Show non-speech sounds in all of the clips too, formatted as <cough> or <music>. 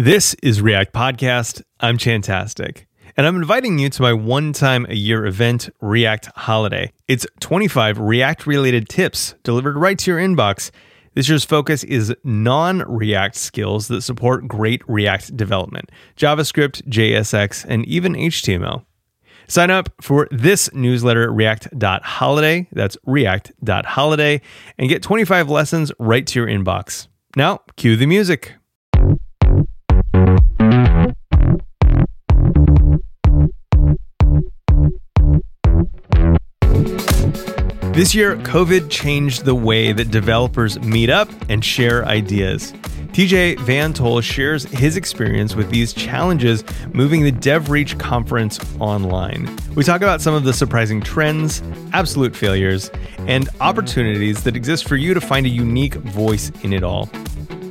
This is React Podcast. I'm Chantastic, and I'm inviting you to my one time a year event, React Holiday. It's 25 React related tips delivered right to your inbox. This year's focus is non React skills that support great React development JavaScript, JSX, and even HTML. Sign up for this newsletter, react.holiday. That's react.holiday, and get 25 lessons right to your inbox. Now, cue the music. This year, COVID changed the way that developers meet up and share ideas. TJ VanToll shares his experience with these challenges moving the DevReach conference online. We talk about some of the surprising trends, absolute failures, and opportunities that exist for you to find a unique voice in it all.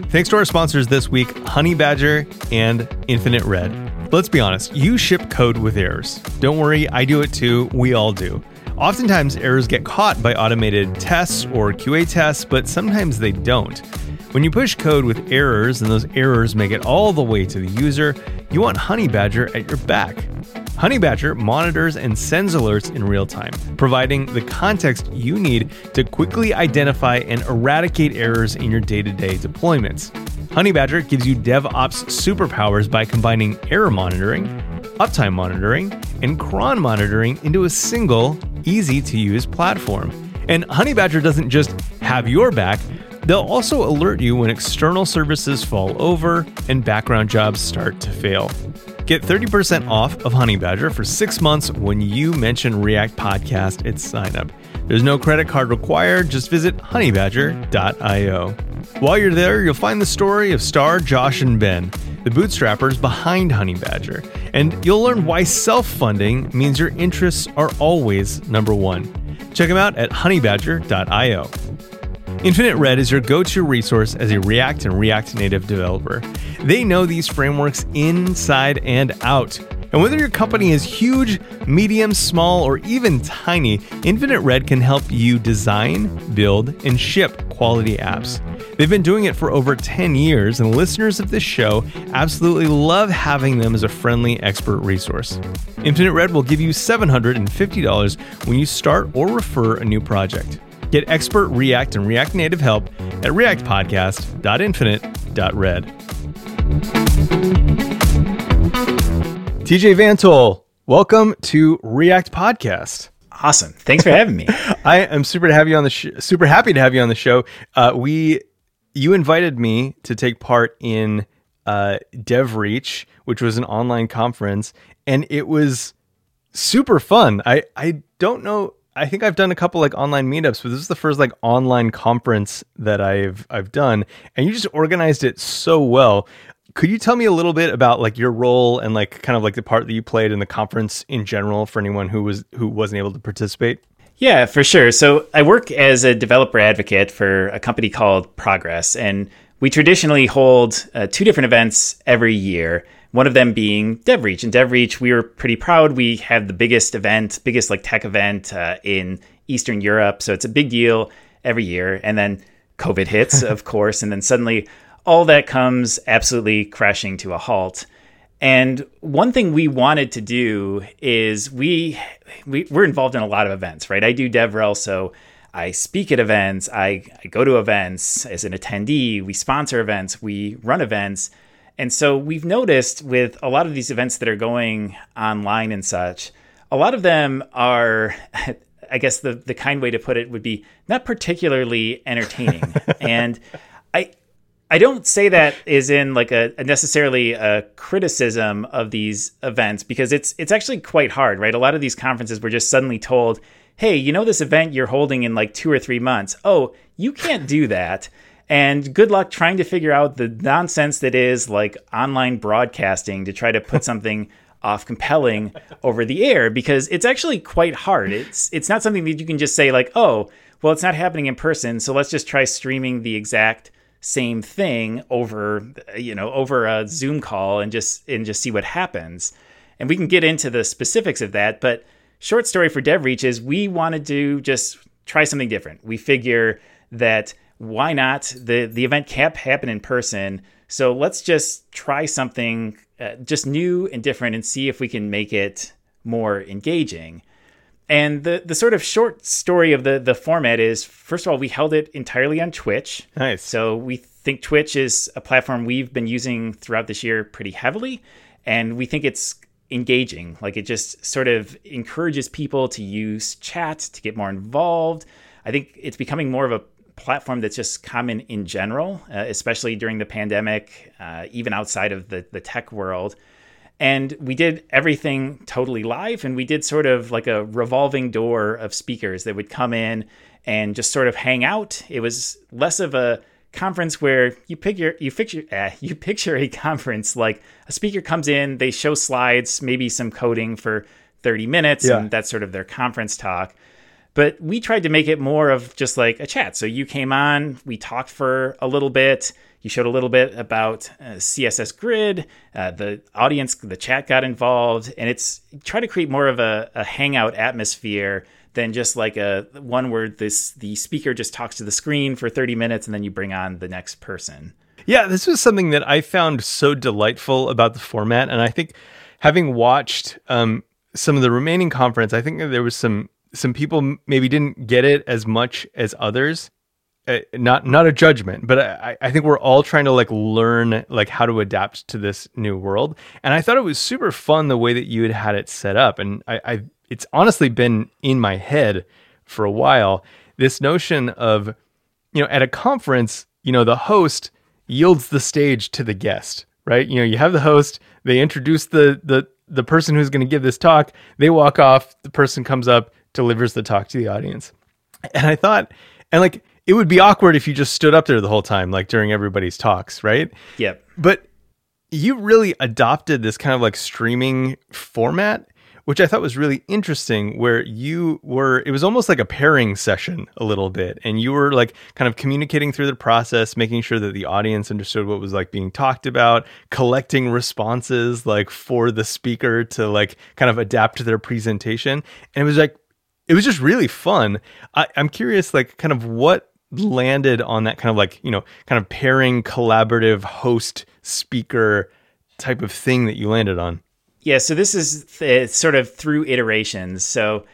Thanks to our sponsors this week, Honeybadger and Infinite Red. Let's be honest, you ship code with errors. Don't worry, I do it too. We all do. Oftentimes, errors get caught by automated tests or QA tests, but sometimes they don't. When you push code with errors and those errors make it all the way to the user, you want Honeybadger at your back. Honeybadger monitors and sends alerts in real time, providing the context you need to quickly identify and eradicate errors in your day to day deployments. Honeybadger gives you DevOps superpowers by combining error monitoring, uptime monitoring, and cron monitoring into a single, easy to use platform. And Honeybadger doesn't just have your back, they'll also alert you when external services fall over and background jobs start to fail. Get 30% off of Honeybadger for six months when you mention React Podcast at signup. There's no credit card required, just visit honeybadger.io. While you're there, you'll find the story of Starr, Josh, and Ben, the bootstrappers behind Honeybadger, and you'll learn why self funding means your interests are always number one. Check them out at honeybadger.io. Infinite Red is your go to resource as a React and React Native developer. They know these frameworks inside and out. And whether your company is huge, medium, small, or even tiny, Infinite Red can help you design, build, and ship quality apps. They've been doing it for over 10 years, and listeners of this show absolutely love having them as a friendly expert resource. Infinite Red will give you $750 when you start or refer a new project. Get expert React and React Native help at reactpodcast.infinite.red. TJ VanToll, welcome to React Podcast. Awesome. Thanks for having me. <laughs> I am super to have you on the sh- super happy to have you on the show. Uh, we you invited me to take part in uh, DevReach, which was an online conference, and it was super fun. I I don't know I think I've done a couple like online meetups, but this is the first like online conference that I've I've done, and you just organized it so well. Could you tell me a little bit about like your role and like kind of like the part that you played in the conference in general for anyone who was who wasn't able to participate? Yeah, for sure. So I work as a developer advocate for a company called Progress, and we traditionally hold uh, two different events every year one of them being DevReach. And DevReach, we were pretty proud. We have the biggest event, biggest like tech event uh, in Eastern Europe. So it's a big deal every year. And then COVID hits, <laughs> of course. And then suddenly all that comes absolutely crashing to a halt. And one thing we wanted to do is we, we we're involved in a lot of events, right? I do DevRel, so I speak at events, I, I go to events as an attendee, we sponsor events, we run events. And so we've noticed with a lot of these events that are going online and such, a lot of them are, <laughs> I guess the, the kind way to put it would be not particularly entertaining. <laughs> and I, I don't say that is in like a, a, necessarily a criticism of these events because it's it's actually quite hard, right? A lot of these conferences we're just suddenly told, "Hey, you know this event you're holding in like 2 or 3 months. Oh, you can't do that." And good luck trying to figure out the nonsense that is like online broadcasting to try to put <laughs> something off compelling over the air because it's actually quite hard. It's it's not something that you can just say like, "Oh, well, it's not happening in person, so let's just try streaming the exact same thing over, you know, over a Zoom call and just and just see what happens." And we can get into the specifics of that, but short story for DevReach is we wanted to just try something different. We figure that why not? The the event can't happen in person. So let's just try something uh, just new and different and see if we can make it more engaging. And the the sort of short story of the the format is first of all we held it entirely on Twitch. Nice. So we think Twitch is a platform we've been using throughout this year pretty heavily and we think it's engaging. Like it just sort of encourages people to use chat to get more involved. I think it's becoming more of a platform that's just common in general, uh, especially during the pandemic, uh, even outside of the, the tech world. And we did everything totally live, and we did sort of like a revolving door of speakers that would come in and just sort of hang out. It was less of a conference where you picture you picture <laughs> uh, you picture a conference like a speaker comes in, they show slides, maybe some coding for 30 minutes, yeah. and that's sort of their conference talk. But we tried to make it more of just like a chat. So you came on, we talked for a little bit. You showed a little bit about uh, CSS Grid. Uh, the audience, the chat got involved, and it's try to create more of a, a hangout atmosphere than just like a one where this the speaker just talks to the screen for 30 minutes and then you bring on the next person. Yeah, this was something that I found so delightful about the format, and I think having watched um, some of the remaining conference, I think there was some some people maybe didn't get it as much as others. Uh, not not a judgment, but I, I think we're all trying to like learn like how to adapt to this new world. And I thought it was super fun the way that you had had it set up. And I, I it's honestly been in my head for a while. This notion of, you know, at a conference, you know, the host yields the stage to the guest, right? You know, you have the host, they introduce the the the person who's going to give this talk, they walk off, the person comes up, delivers the talk to the audience. And I thought, and like, it would be awkward if you just stood up there the whole time, like during everybody's talks, right? Yep. But you really adopted this kind of like streaming format, which I thought was really interesting, where you were, it was almost like a pairing session a little bit. And you were like kind of communicating through the process, making sure that the audience understood what was like being talked about, collecting responses like for the speaker to like kind of adapt to their presentation. And it was like, it was just really fun. I, I'm curious, like, kind of what landed on that kind of like, you know, kind of pairing collaborative host speaker type of thing that you landed on. Yeah, so this is th- sort of through iterations. So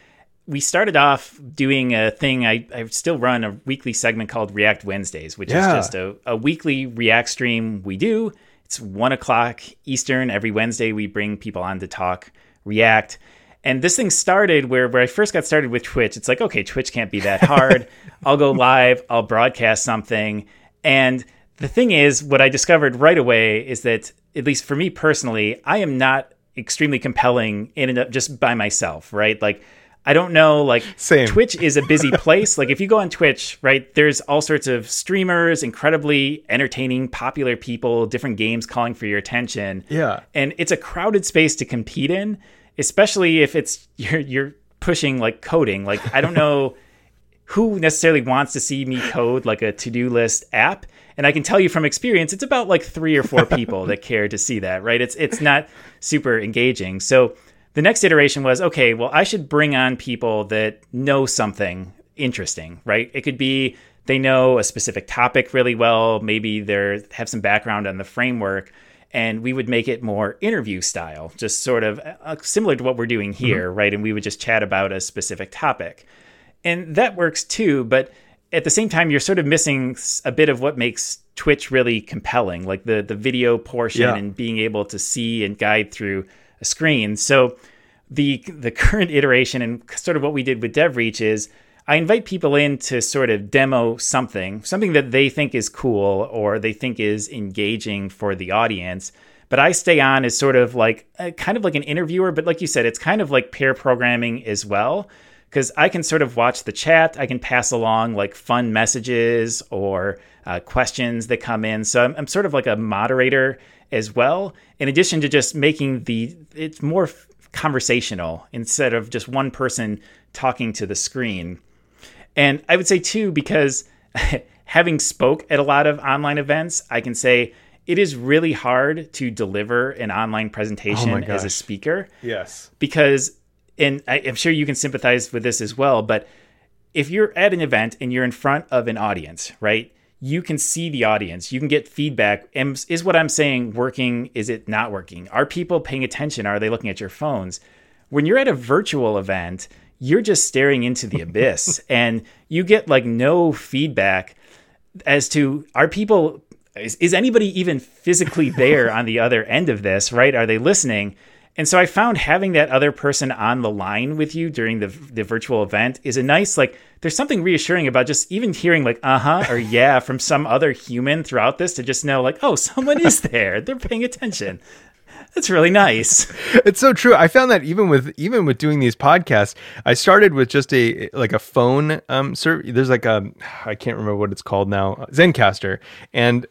we started off doing a thing. I, I still run a weekly segment called React Wednesdays, which yeah. is just a, a weekly React stream we do. It's one o'clock Eastern every Wednesday. We bring people on to talk React. And this thing started where, where I first got started with Twitch. It's like, okay, Twitch can't be that hard. <laughs> I'll go live, I'll broadcast something. And the thing is, what I discovered right away is that, at least for me personally, I am not extremely compelling in and of just by myself, right? Like, I don't know, like Same. Twitch is a busy <laughs> place. like if you go on Twitch, right, there's all sorts of streamers, incredibly entertaining, popular people, different games calling for your attention. Yeah. And it's a crowded space to compete in especially if it's <laughs> you're you're pushing like coding. Like I don't know who necessarily wants to see me code like a to-do list app. And I can tell you from experience, it's about like three or four people that <laughs> care to see that, right? It's it's not super engaging. So the next iteration was okay, well, I should bring on people that know something interesting, right? It could be they know a specific topic really well, maybe they have some background on the framework, and we would make it more interview style, just sort of uh, similar to what we're doing mm-hmm. here, mm-hmm. right? And we would just chat about a specific topic. And that works too, but at the same time, you're sort of missing a bit of what makes Twitch really compelling, like the the video portion yeah. and being able to see and guide through a screen. So the the current iteration and sort of what we did with DevReach is I invite people in to sort of demo something, something that they think is cool or they think is engaging for the audience. But I stay on as sort of like a, kind of like an interviewer, but like you said, it's kind of like pair programming as well. Because I can sort of watch the chat, I can pass along like fun messages or uh, questions that come in. So I'm, I'm sort of like a moderator as well. In addition to just making the, it's more conversational instead of just one person talking to the screen. And I would say too, because <laughs> having spoke at a lot of online events, I can say it is really hard to deliver an online presentation oh as a speaker. Yes. Because, and I, I'm sure you can sympathize with this as well, but if you're at an event and you're in front of an audience, right? you can see the audience, you can get feedback. Is what I'm saying working? Is it not working? Are people paying attention? Are they looking at your phones? When you're at a virtual event, you're just staring into the abyss <laughs> and you get like no feedback as to are people is, is anybody even physically <laughs> there on the other end of this right? Are they listening? And so i found having that other person on the line with you during the, the virtual event is a nice like there's something reassuring about just even hearing like uh-huh or <laughs> yeah from some other human throughout this to just know like oh someone is there. They're paying attention that's really nice. It's so true. I found that even with even with doing these podcasts, I started with just a like a phone um there's like a I can't remember what it's called now, Zencastr. and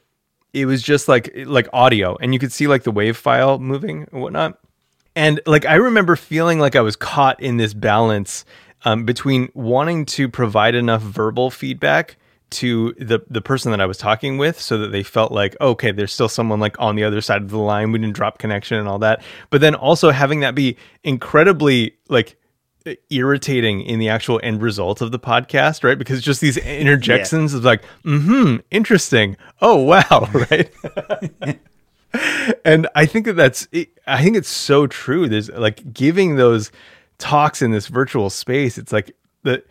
it was just like like audio and you could see like the wave file moving and whatnot. And like I remember feeling like I was caught in this balance um, between wanting to provide enough verbal feedback to the the person that I was talking with so that they felt like okay there's still someone like on the other side of the line. We didn't drop connection and all that. But then also having that be incredibly like irritating in the actual end result of the podcast right? Because just these <laughs> interjections yeah. of like mm-hmm interesting. Oh wow <laughs> right? And I think that that's I think it's so true. There's like giving those talks in this virtual space it's like the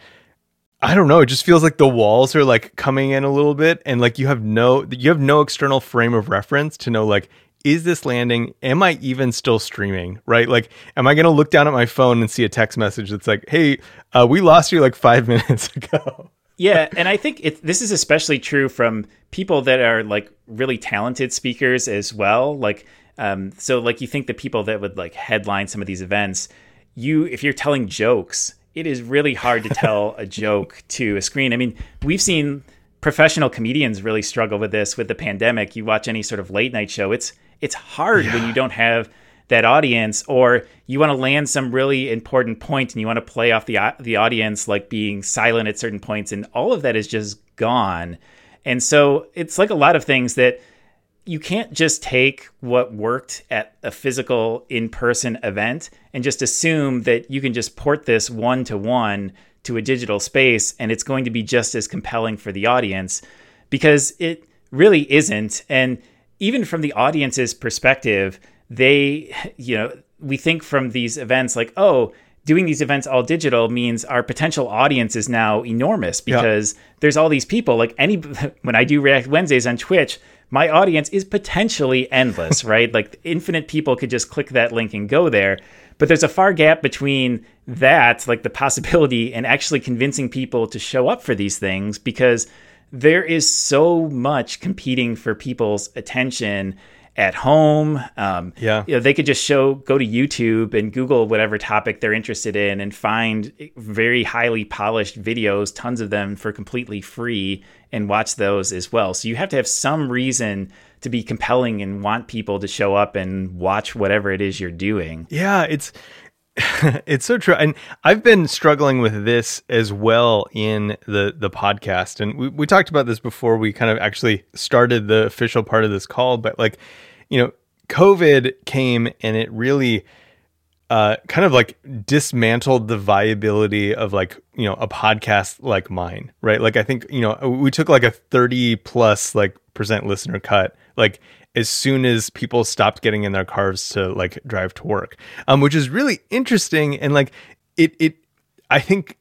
I don't know. It just feels like the walls are like coming in a little bit, and like you have no you have no external frame of reference to know like is this landing? Am I even still streaming? Right? Like, am I going to look down at my phone and see a text message that's like, "Hey, uh, we lost you like five <laughs> minutes ago." yeah, and I think it, this is especially true from people that are like really talented speakers as well. Like, um, so like you think the people that would like headline some of these events, you if you're telling jokes it is really hard to tell a joke <laughs> to a screen. I mean, we've seen professional comedians really struggle with this with the pandemic. You watch any sort of late night show, it's it's hard yeah. when you don't have that audience or you want to land some really important point and you want to play off the the audience like being silent at certain points and all of that is just gone. And so it's like a lot of things that you can't just take what worked at a physical in-person event and just assume that you can just port this one to one to a digital space and it's going to be just as compelling for the audience because it really isn't. And even from the audience's perspective they <laughs> you know we think from these events like oh doing these events all digital means our potential audience is now enormous because there's all these people like any <laughs> when i do react wednesdays on twitch my audience is potentially endless, <laughs> right? Like infinite people could just click that link and go there. But there's a far gap between that, like the possibility, and actually convincing people to show up for these things because there is so much competing for people's attention at home. Um, yeah, you know, they could just show, go to YouTube and Google whatever topic they're interested in and find very highly polished videos, tons of them for completely free, and watch those as well. So you have to have some reason to be compelling and want people to show up and watch whatever it is you're doing. Yeah, it's <laughs> it's so true and i've been struggling with this as well in the the podcast and we, we talked about this before we kind of actually started the official part of this call but like you know covid came and it really uh, kind of like dismantled the viability of like you know a podcast like mine right? Like i think you know we took like a 30 plus like percent listener cut like as soon as people stopped getting in their cars to like drive to work, um, which is really interesting. And like it, it, I think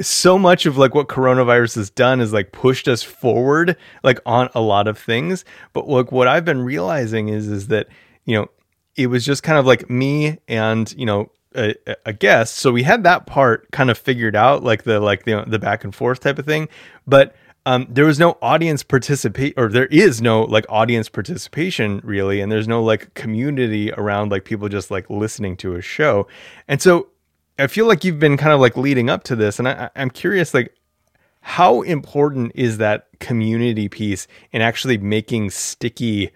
so much of like what coronavirus has done is like pushed us forward like on a lot of things. But like what I've been realizing is is that you know it was just kind of like me and you know a, a, guest. So we had that part kind of figured out, like the like the the back and forth type of thing. But um, there was no audience participate or there is no like audience participation really and there's no like community around like people just like listening to a show. And so i feel like you've been kind of like leading up to this and I, i'm curious like how important is that community piece in actually making sticky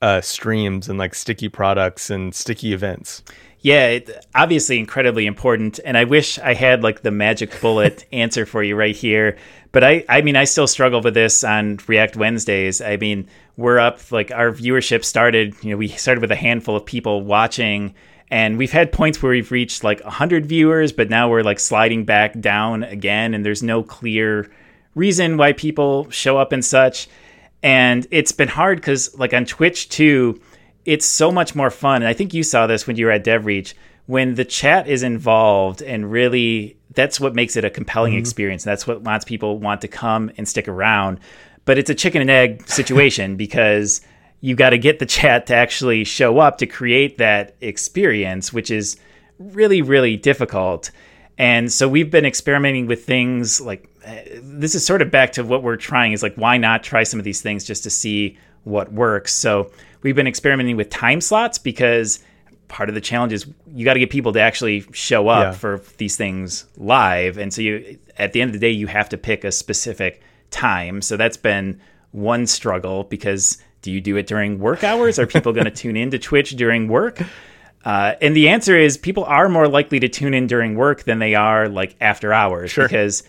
uh, streams and like sticky products and sticky events yeah, it, obviously incredibly important. And I wish I had like the magic bullet <laughs> answer for you right here. But I, I mean, I still struggle with this on React Wednesdays. I mean, we're up like our viewership started. You know, we started with a handful of people watching, and we've had points where we've reached like 100 viewers, but now we're like sliding back down again, and there's no clear reason why people show up and such. And it's been hard because, like on Twitch too, it's so much more fun. And I think you saw this when you were at DevReach, when the chat is involved and really that's what makes it a compelling mm-hmm. experience. That's what lots of people want to come and stick around. But it's a chicken and egg situation <laughs> because you got to get the chat to actually show up to create that experience, which is really, really difficult. And so we've been experimenting with things like this is sort of back to what we're trying is like, why not try some of these things just to see what works? So we've been experimenting with time slots because part of the challenge is you got to get people to actually show up yeah. for these things live. And so you, at the end of the day, you have to pick a specific time. So that's been one struggle because do you do it during work hours? Are people going <laughs> to tune in to Twitch during work? Uh, and the answer is people are more likely to tune in during work than they are like after hours sure. because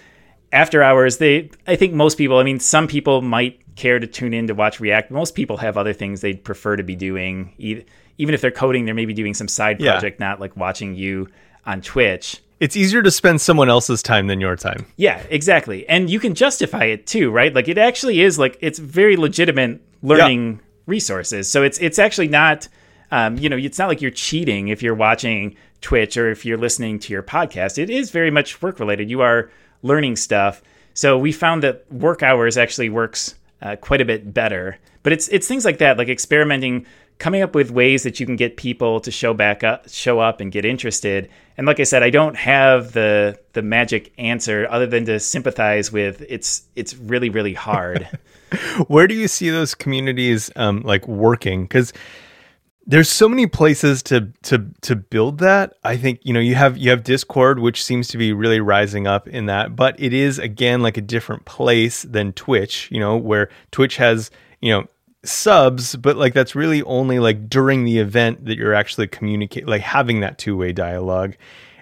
after hours they I think most people I mean some people might care to tune in to watch React. Most people have other things they'd prefer to be doing. Even if they're coding, they're maybe doing some side project, yeah. not like watching you on Twitch. It's easier to spend someone else's time than your time. Yeah, exactly. And you can justify it too, right? Like it actually is like it's very legitimate learning yeah. resources. So it's it's actually not um, you know, it's not like you're cheating if you're watching Twitch or if you're listening to your podcast. It is very much work related. You are learning stuff. So we found that work hours actually works uh, quite a bit better. But it's it's things like that, like experimenting, coming up with ways that you can get people to show back up, show up, and get interested. And like I said, I don't have the the magic answer other than to sympathize with. It's it's really really hard. <laughs> Where do you see those communities um, like working? Because there's so many places to to to build that. I think you know you have you have discord which seems to be really rising up in that but it is again like a different place than twitch you know where twitch has you know subs but like that's really only like during the event that you're actually communicate like having that two-way dialogue.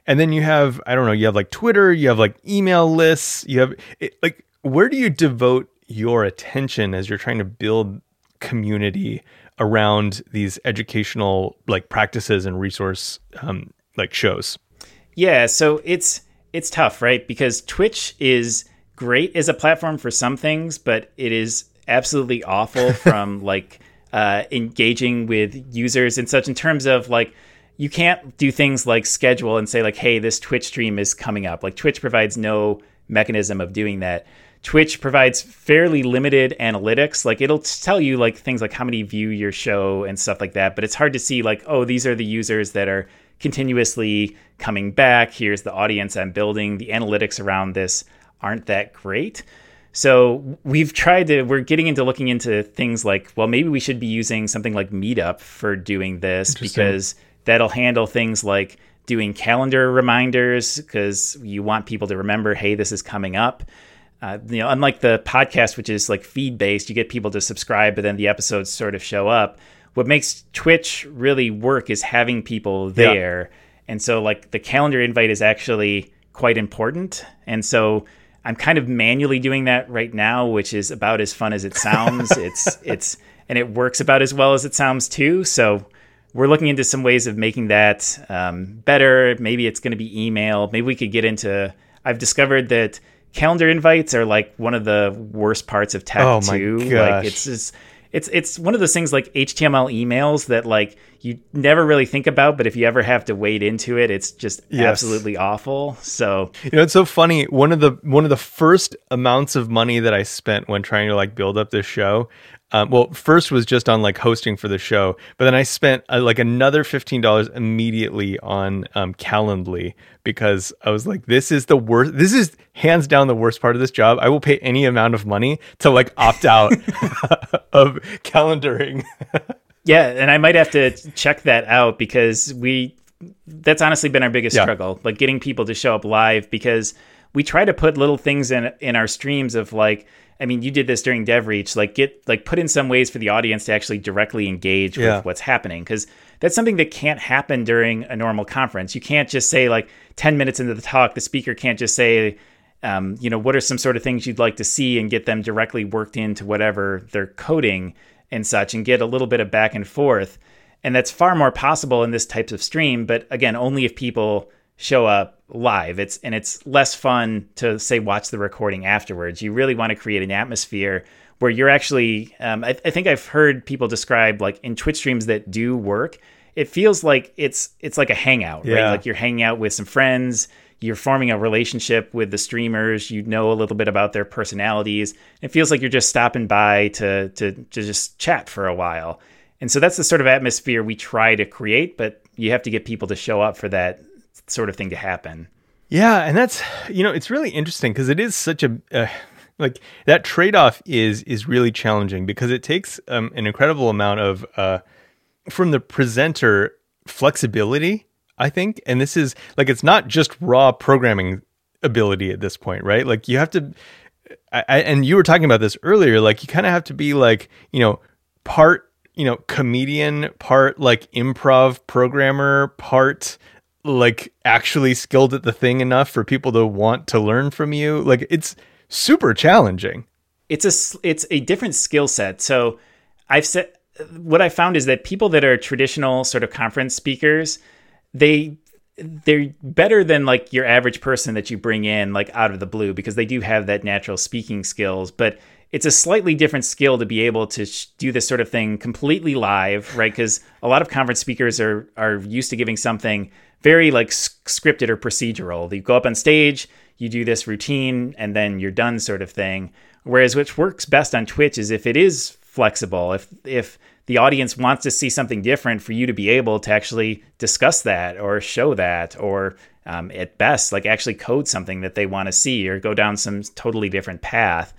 And then you have i don't know you have like twitter you have like email lists you have it, like where do you devote your attention as you're trying to build community around these educational like practices and resource um, like shows? Yeah, so it's it's tough, right? Because Twitch is great as a platform for some things, but it is absolutely awful <laughs> from like uh, engaging with users and such in terms of like you can't do things like schedule and say like hey this twitch stream is coming up like twitch provides no mechanism of doing that Twitch provides fairly limited analytics. Like it'll tell you like things like how many view your show and stuff like that, but it's hard to see like, oh, these are the users that are continuously coming back. Here's the audience I'm building. The analytics around this aren't that great. So we've tried to we're getting into looking into things like, well, maybe we should be using something like Meetup for doing this because that'll handle things like doing calendar reminders because you want people to remember, hey, this is coming up. Uh, you know, unlike the podcast, which is like feed based, you get people to subscribe, but then the episodes sort of show up. What makes Twitch really work is having people there. Yeah. And so, like, the calendar invite is actually quite important. And so, I'm kind of manually doing that right now, which is about as fun as it sounds. <laughs> it's, it's, and it works about as well as it sounds too. So, we're looking into some ways of making that um, better. Maybe it's going to be email. Maybe we could get into. I've discovered that calendar invites are like one of the worst parts of tech oh too. Like it's just it's it's one of those things like HTML emails that like you never really think about, but if you ever have to wade into it, it's just yes. absolutely awful. So you know, it's so funny. One of the one of the first amounts of money that I spent when trying to like build up this show um, well, first was just on like hosting for the show, but then I spent uh, like another fifteen dollars immediately on um, Calendly because I was like, this is the worst. This is hands down the worst part of this job. I will pay any amount of money to like opt out <laughs> <laughs> of calendaring. <laughs> yeah, and I might have to check that out because we. That's honestly been our biggest yeah. struggle, like getting people to show up live because we try to put little things in in our streams of like I mean, you did this during DevReach. Like, get like put in some ways for the audience to actually directly engage with what's happening because that's something that can't happen during a normal conference. You can't just say like ten minutes into the talk, the speaker can't just say, um, you know, what are some sort of things you'd like to see and get them directly worked into whatever they're coding and such, and get a little bit of back and forth. And that's far more possible in this types of stream, but again, only if people show up live. It's and it's less fun to say watch the recording afterwards. You really want to create an atmosphere where you're actually. Um, I, I think I've heard people describe like in Twitch streams that do work. It feels like it's it's like a hangout, right? Yeah. Like you're hanging out with some friends. You're forming a relationship with the streamers. You know a little bit about their personalities. It feels like you're just stopping by to to to just chat for a while. And so that's the sort of atmosphere we try to create, but you have to get people to show up for that sort of thing to happen. Yeah, and that's you know it's really interesting because it is such a uh, like that trade off is is really challenging because it takes um, an incredible amount of uh, from the presenter flexibility. I think, and this is like it's not just raw programming ability at this point, right? Like you have to, I, and you were talking about this earlier. Like you kind of have to be like you know part you know comedian, part like improv programmer, part like actually skilled at the thing enough for people to want to learn from you. Like it's super challenging. It's a it's a different skill set. So I've said what I found is that people that are traditional sort of conference speakers, they they're better than like your average person that you bring in like out of the blue because they do have that natural speaking skills, but it's a slightly different skill to be able to sh- do this sort of thing completely live, right? Because a lot of conference speakers are are used to giving something very like scripted or procedural. You go up on stage, you do this routine, and then you're done, sort of thing. Whereas which works best on Twitch is if it is flexible, if if the audience wants to see something different, for you to be able to actually discuss that or show that, or um, at best, like actually code something that they want to see or go down some totally different path.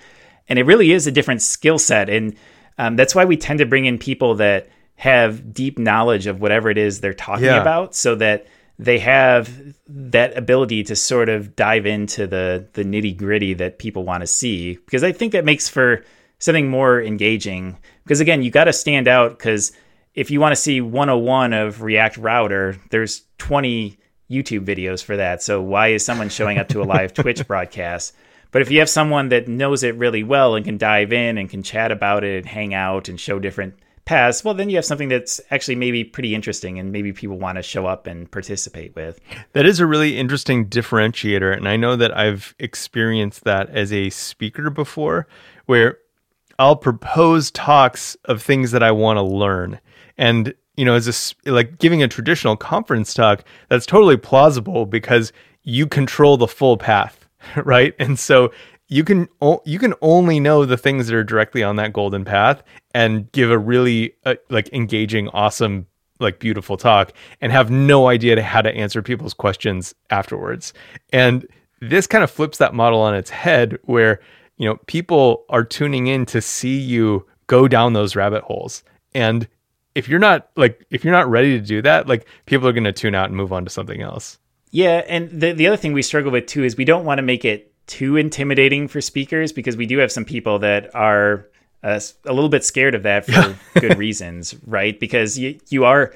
And it really is a different skill set, and um, that's why we tend to bring in people that have deep knowledge of whatever it is they're talking Yeah. about, so that they have that ability to sort of dive into the the nitty gritty that people want to see. Because I think that makes for something more engaging. Because again, you got to stand out. Because if you want to see 101 of React Router, there's 20 YouTube videos for that. So why is someone showing up to a live <laughs> Twitch broadcast? But if you have someone that knows it really well and can dive in and can chat about it and hang out and show different paths, well, then you have something that's actually maybe pretty interesting and maybe people want to show up and participate with. That is a really interesting differentiator. And I know that I've experienced that as a speaker before, where I'll propose talks of things that I want to learn. And, you know, as a, like giving a traditional conference talk, that's totally plausible because you control the full path, <laughs> right? And so you can o- you can only know the things that are directly on that golden path and give a really uh, like engaging awesome like beautiful talk and have no idea to how to answer people's questions afterwards. And this kind of flips that model on its head where, you know, people are tuning in to see you go down those rabbit holes. And if you're not like if you're not ready to do that, like people are going to tune out and move on to something else. Yeah, and the the other thing we struggle with too is we don't want to make it too intimidating for speakers because we do have some people that are uh, a little bit scared of that for <laughs> good <laughs> reasons, right? Because you you are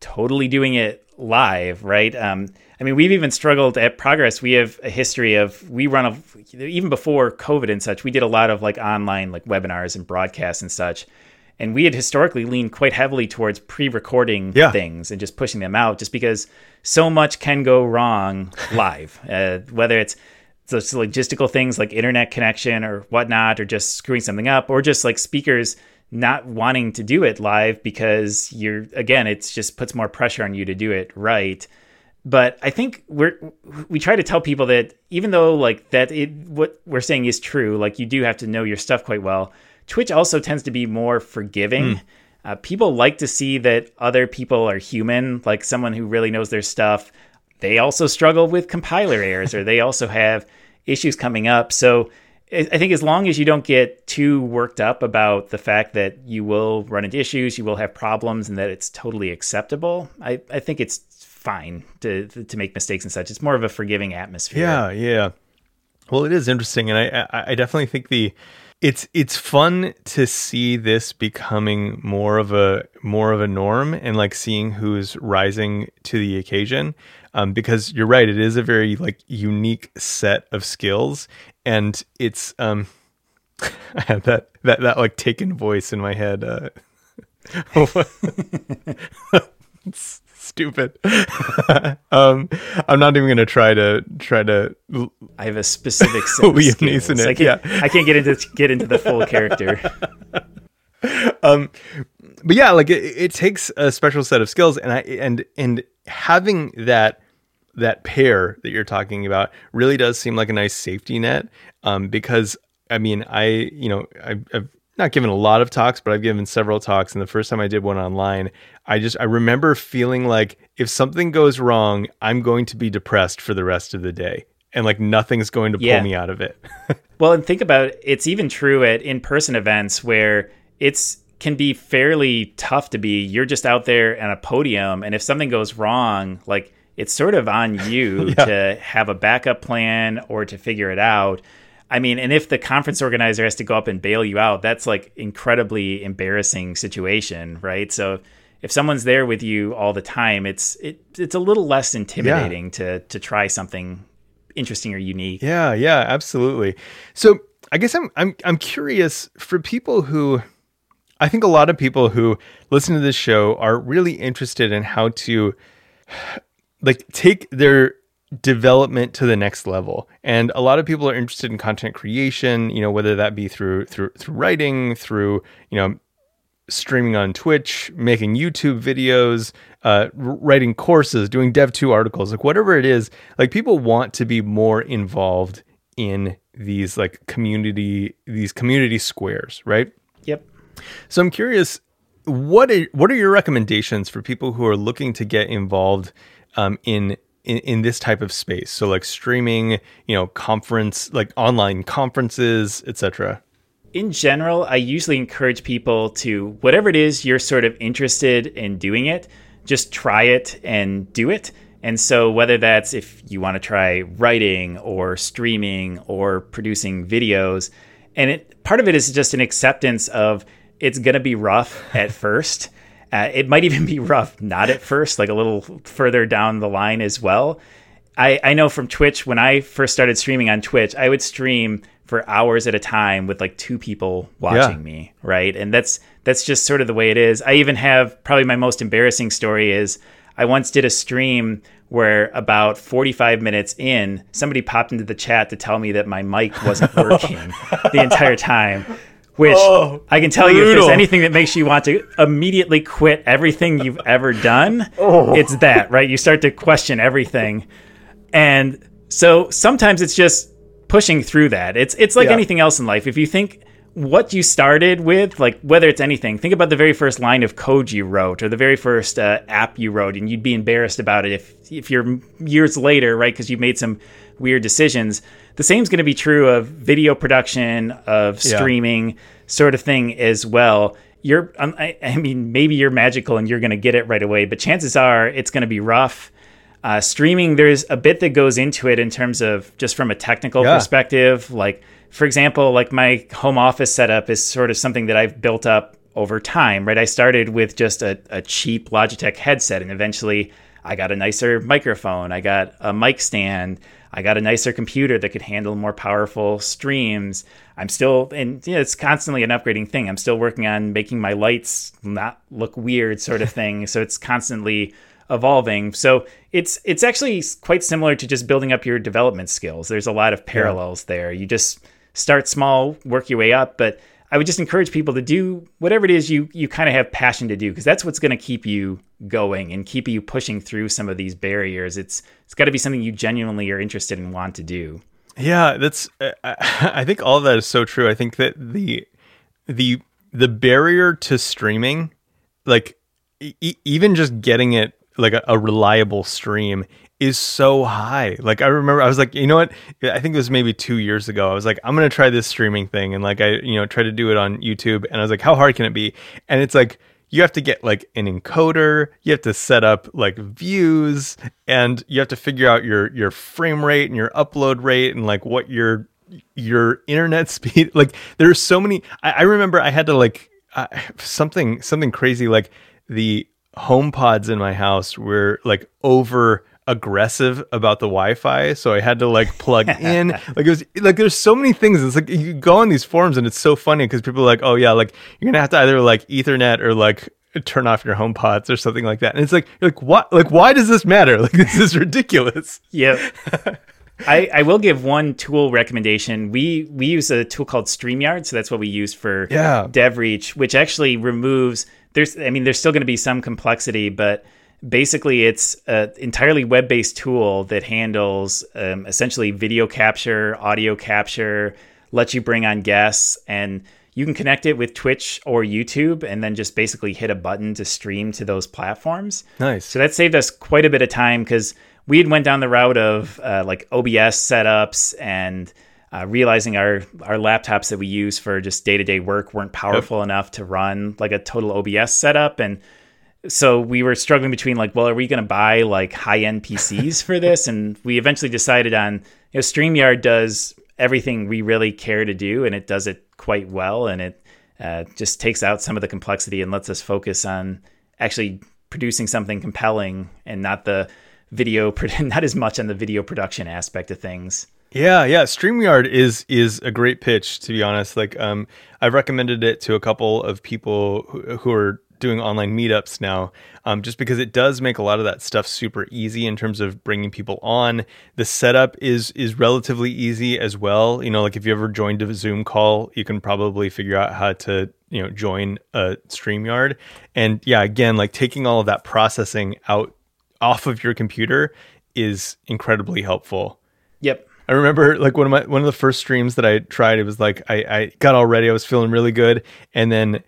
totally doing it live, right? Um, I mean, we've even struggled at Progress. We have a history of we run a even before COVID and such. We did a lot of like online like webinars and broadcasts and such. And we had historically leaned quite heavily towards pre-recording Yeah. things and just pushing them out, just because so much can go wrong live. uh, whether it's those logistical things like internet connection or whatnot, or just screwing something up, or just like speakers not wanting to do it live because you're again, it's just puts more pressure on you to do it right. But I think we're we try to tell people that even though like that it what we're saying is true, like you do have to know your stuff quite well. Twitch also tends to be more forgiving. Uh, people like to see that other people are human, like someone who really knows their stuff. They also struggle with compiler errors, or they also have issues coming up. So I think as long as you don't get too worked up about the fact that you will run into issues, you will have problems, and that it's totally acceptable, I, I think it's fine to to make mistakes and such. It's more of a forgiving atmosphere. Yeah, yeah. Well, it is interesting, and I, I, I definitely think the it's it's fun to see this becoming more of a more of a norm, and like seeing who's rising to the occasion. Um, because you're right, it is a very like unique set of skills, and it's um, <laughs> I had that that that like taken voice in my head. Uh, <laughs> <laughs> stupid. <laughs> um, I'm not even gonna try to try to. I have a specific <laughs> of Liam. Neeson it, I can't, yeah. I can't get into get into the full character. <laughs> um, but yeah, like it, it takes a special set of skills, and I and and having that that pair that you're talking about really does seem like a nice safety net. Um, because I mean, I you know I've, I've not given a lot of talks, but I've given several talks, and the first time I did one online, I just I remember feeling like if something goes wrong, I'm going to be depressed for the rest of the day, and like nothing's going to pull Yeah. me out of it. <laughs> Well, and think about it, it's even true at in-person events where it's can be fairly tough to be you're just out there at a podium and if something goes wrong, like it's sort of on you <laughs> to have a backup plan or to figure it out. I mean, and if the conference organizer has to go up and bail you out, that's like incredibly embarrassing situation, right? So if someone's there with you all the time, it's it, it's a little less intimidating to to try something interesting or unique. Yeah, yeah, absolutely. So I guess I'm I'm I'm curious for people who I think a lot of people who listen to this show are really interested in how to like take their development to the next level. And a lot of people are interested in content creation, you know, whether that be through through through writing, through, you know, streaming on Twitch, making YouTube videos, uh, writing courses, doing Dev.to articles, like whatever it is, like people want to be more involved in these like community, these community squares, right? Yep. So I'm curious, what are, what are your recommendations for people who are looking to get involved um, in, in in this type of space? So like streaming, you know, conference, like online conferences, etc. in general, I usually encourage people to whatever it is you're sort of interested in doing it, just try it and do it. And so, whether that's if you want to try writing or streaming or producing videos, and it part of it is just an acceptance of it's going to be rough at <laughs> first. Uh, it might even be <laughs> rough not at first, like a little further down the line as well. I, I know from Twitch when I first started streaming on Twitch, I would stream for hours at a time with like two people watching Yeah. me, right? And that's that's just sort of the way it is. I even have probably my most embarrassing story is I once did a stream where about 45 minutes in, somebody popped into the chat to tell me that my mic wasn't <laughs> working the entire time. Which Oh, I can tell you, if there's anything that makes you want to immediately quit everything you've ever done, Oh. it's that, right? You start to question everything. And so sometimes it's just pushing through that. It's it's like Yeah. anything else in life. If you think what you started with, like whether it's anything, think about the very first line of code you wrote or the very first uh, app you wrote, and you'd be embarrassed about it if if you're years later, right? Because you made some weird decisions. The same is going to be true of video production, of Yeah. streaming, sort of thing as well. You're, um, I, I mean, maybe you're magical and you're going to get it right away, but chances are it's going to be rough. Uh, streaming, there's a bit that goes into it in terms of just from a technical Yeah. perspective. Like, for example, like my home office setup is sort of something that I've built up over time, right? I started with just a, a cheap Logitech headset, and eventually I got a nicer microphone, I got a mic stand, I got a nicer computer that could handle more powerful streams. I'm still, and you know, it's constantly an upgrading thing. I'm still working on making my lights not look weird, sort of <laughs> thing. so it's constantly evolving. So it's it's actually quite similar to just building up your development skills. There's a lot of parallels there. You just start small, work your way up, but I would just encourage people to do whatever it is you you kind of have passion to do because that's what's going to keep you going and keep you pushing through some of these barriers. It's it's got to be something you genuinely are interested and want to do. Yeah, that's. Uh, I <laughs> think all of that is so true. I think that the the the barrier to streaming, like e- even just getting it like a, a reliable stream, is so high. Like I remember, I was like, you know what? I think it was maybe two years ago. I was like, I'm gonna try this streaming thing, and like I, you know, tried to do it on YouTube, and I was like, how hard can it be? And it's like you have to get like an encoder you have to set up like views and you have to figure out your your frame rate and your upload rate and like what your your internet <laughs> speed like there's so many i, I remember i had to like uh, something something crazy like the HomePods in my house were like over aggressive about the Wi-Fi, so I had to like plug <laughs> in. like it was like there's so many things. It's like you go on these forums and it's so funny because people are like, oh yeah, like you're gonna have to either like Ethernet or like turn off your HomePods or something like that. And it's like, like, what? Like, why does this matter? <laughs> Like, this is ridiculous. Yep. <laughs> I, I will give one tool recommendation. We we use a tool called StreamYard, so that's what we use for Yeah. DevReach, which actually removes. There's, I mean, there's still going to be some complexity, but basically, it's an entirely web-based tool that handles um, essentially video capture, audio capture, lets you bring on guests, and you can connect it with Twitch or YouTube, and then just basically hit a button to stream to those platforms. Nice. So that saved us quite a bit of time because we had went down the route of uh, like OBS setups and uh, realizing our our laptops that we use for just day to day work weren't powerful enough to run like a total OBS setup, and so we were struggling between like, well, are we going to buy like high end PCs for <laughs> this? And we eventually decided on you know StreamYard does everything we really care to do, and it does it quite well, and it uh, just takes out some of the complexity and lets us focus on actually producing something compelling and not the video <laughs> not as much on the video production aspect of things Yeah, yeah. StreamYard is is a great pitch, to be honest. Like, um, I've recommended it to a couple of people who, who are doing online meetups now, um, just because it does make a lot of that stuff super easy in terms of bringing people on. The setup is is relatively easy as well. You know, like if you ever joined a Zoom call, you can probably figure out how to you know join a StreamYard. And yeah, again, like taking all of that processing out off of your computer is incredibly helpful. yep I remember like one of my one of the first streams that I tried. It was like I I got all ready. I was feeling really good, and then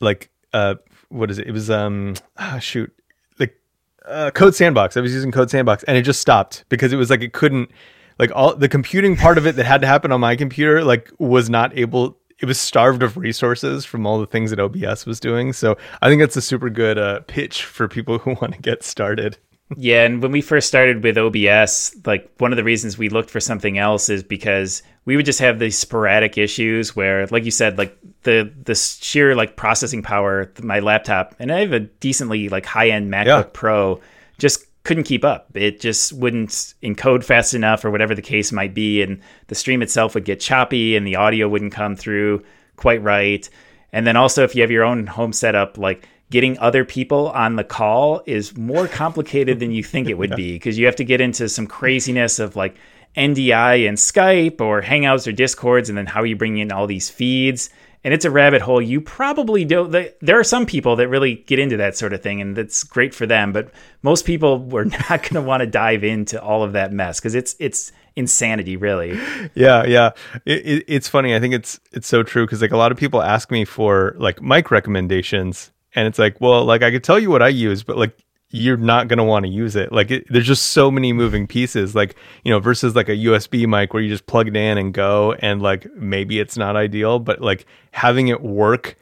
like uh what is it? It was um ah, shoot like uh, CodeSandbox. I was using CodeSandbox, and it just stopped because it was like it couldn't like all the computing part of it that had to happen on my computer like was not able. It was starved of resources from all the things that OBS was doing. So I think that's a super good uh, pitch for people who <laughs> want to get started. Yeah, and when we first started with OBS, like one of the reasons we looked for something else is because we would just have these sporadic issues where, like you said, like the the sheer like processing power, my laptop, and I have a decently like high end MacBook Yeah. Pro, just couldn't keep up. It just wouldn't encode fast enough, or whatever the case might be, and the stream itself would get choppy, and the audio wouldn't come through quite right. And then also, if you have your own home setup, like getting other people on the call is more complicated than you think it would <laughs> be because you have to get into some craziness of like NDI and Skype or Hangouts or Discords, and then how you bring in all these feeds. And it's a rabbit hole you probably don't. There are some people that really get into that sort of thing, and that's great for them. But most people <laughs> were not going to want to dive into all of that mess because it's it's insanity, really. yeah yeah it, it, it's funny i think it's it's so true because like a lot of people ask me for like mic recommendations and it's like well like i could tell you what i use but like you're not going to want to use it like it, there's just so many moving pieces like you know versus like a usb mic where you just plug it in and go and like maybe it's not ideal but like having it work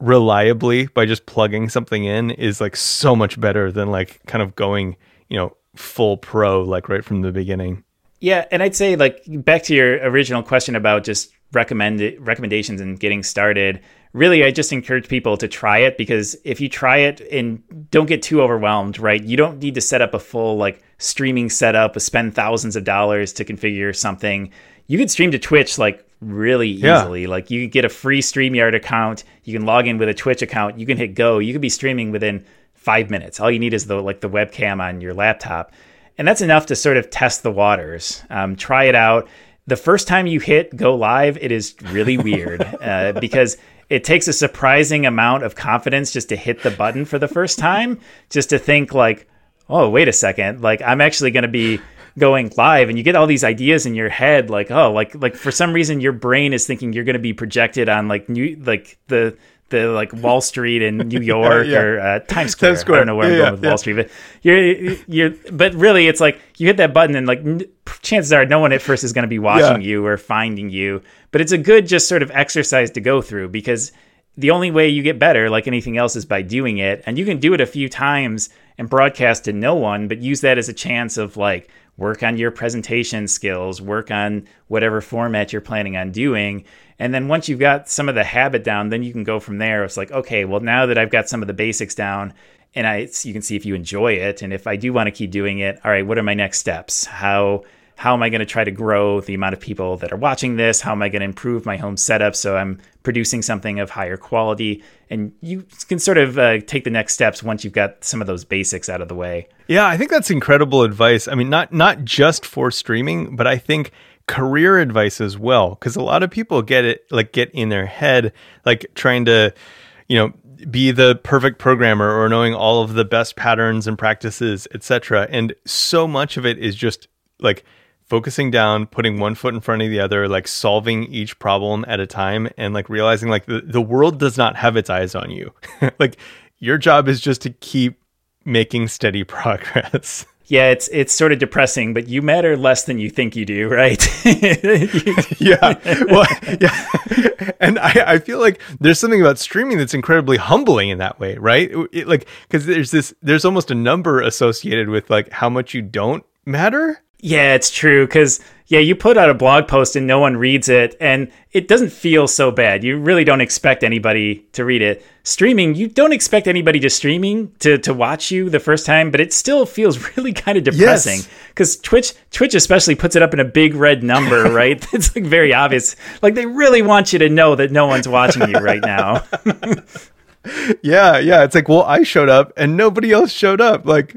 reliably by just plugging something in is like so much better than like kind of going you know full pro like right from the beginning Yeah, and I'd say like back to your original question about just recommend recommendations and getting started. Really, I just encourage people to try it because if you try it and don't get too overwhelmed, right? You don't need to set up a full like streaming setup, spend thousands of dollars to configure something. You could stream to Twitch like really Yeah. easily. Like you could get a free StreamYard account, you can log in with a Twitch account, you can hit go, you could be streaming within 5 minutes. All you need is the like the webcam on your laptop. And that's enough to sort of test the waters. Um, try it out. The first time you hit go live, it is really weird <laughs> uh, because it takes a surprising amount of confidence just to hit the button for the first time, <laughs> just to think like, oh, wait a second, like I'm actually going to be going live, and you get all these ideas in your head, like, oh, like like for some reason your brain is thinking you're going to be projected on like new like the the like Wall Street in New <laughs> York Yeah. or uh, Times Square. Times Square. I don't know where Yeah, I'm going with yeah. Wall Street, but you're you're but really it's like you hit that button and like chances are no one at first is going to be watching Yeah. you or finding you but it's a good just sort of exercise to go through because the only way you get better like anything else is by doing it and you can do it a few times and broadcast to no one but use that as a chance of like work on your presentation skills work on whatever format you're planning on doing and then once you've got some of the habit down then you can go from there it's like okay well now that i've got some of the basics down and I you can see if you enjoy it and if I do want to keep doing it, all right, what are my next steps? How how am I going to try to grow the amount of people that are watching this? How am I going to improve my home setup so I'm producing something of higher quality? And you can sort of uh, take the next steps once you've got some of those basics out of the way. Yeah, I think that's incredible advice. I mean, not not just for streaming, but I think career advice as well because a lot of people get it like get in their head like trying to you know be the perfect programmer or knowing all of the best patterns and practices etc and so much of it is just like focusing down putting one foot in front of the other like solving each problem at a time and like realizing like the, the world does not have its eyes on you. <laughs> Like your job is just to keep making steady <laughs> progress yeah, it's it's sort of depressing, but you matter less than you think you do, right? <laughs> yeah, well, <laughs> yeah, and I, I feel like there's something about streaming that's incredibly humbling in that way, right? It, like because there's this there's almost a number associated with like how much you don't matter. Yeah, it's true because yeah, you put out a blog post and no one reads it, and it doesn't feel so bad. You really don't expect anybody to read it. Streaming, you don't expect anybody to streaming to to watch you the first time, but it still feels <laughs> really kind of depressing because yes. Twitch Twitch especially puts it up in a big red number, <laughs> right? <laughs> it's like very obvious. Like they really want you to know that no one's watching you right now. yeah, yeah. It's like, well, I showed up and nobody else showed up. Like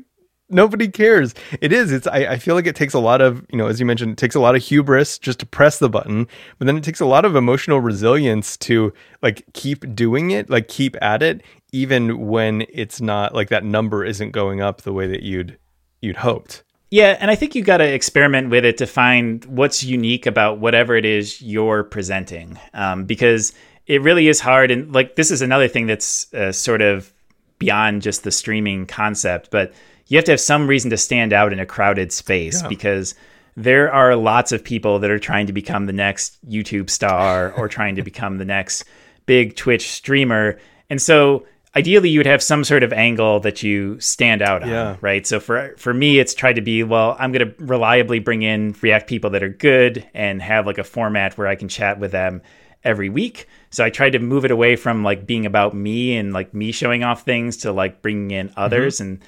nobody cares. It is. It's. I, I feel like it takes a lot of you know, as you mentioned, it takes a lot of hubris just to press the button, but then it takes a lot of emotional resilience to like keep doing it, like keep at it, even when it's not like that number isn't going up the way that you'd you'd hoped. Yeah, and I think you got to experiment with it to find what's unique about whatever it is you're presenting, um, because it really is hard. And like this is another thing that's uh, sort of beyond just the streaming concept, but you have to have some reason to stand out in a crowded space yeah. because there are lots of people that are trying to become the next YouTube star <laughs> or trying to become the next big Twitch streamer. And so ideally you would have some sort of angle that you stand out yeah. on, right? So for for me it's tried to be, well, I'm going to reliably bring in React people that are good and have like a format where I can chat with them every week. So I tried to move it away from like being about me and like me showing off things to like bringing in others mm-hmm. and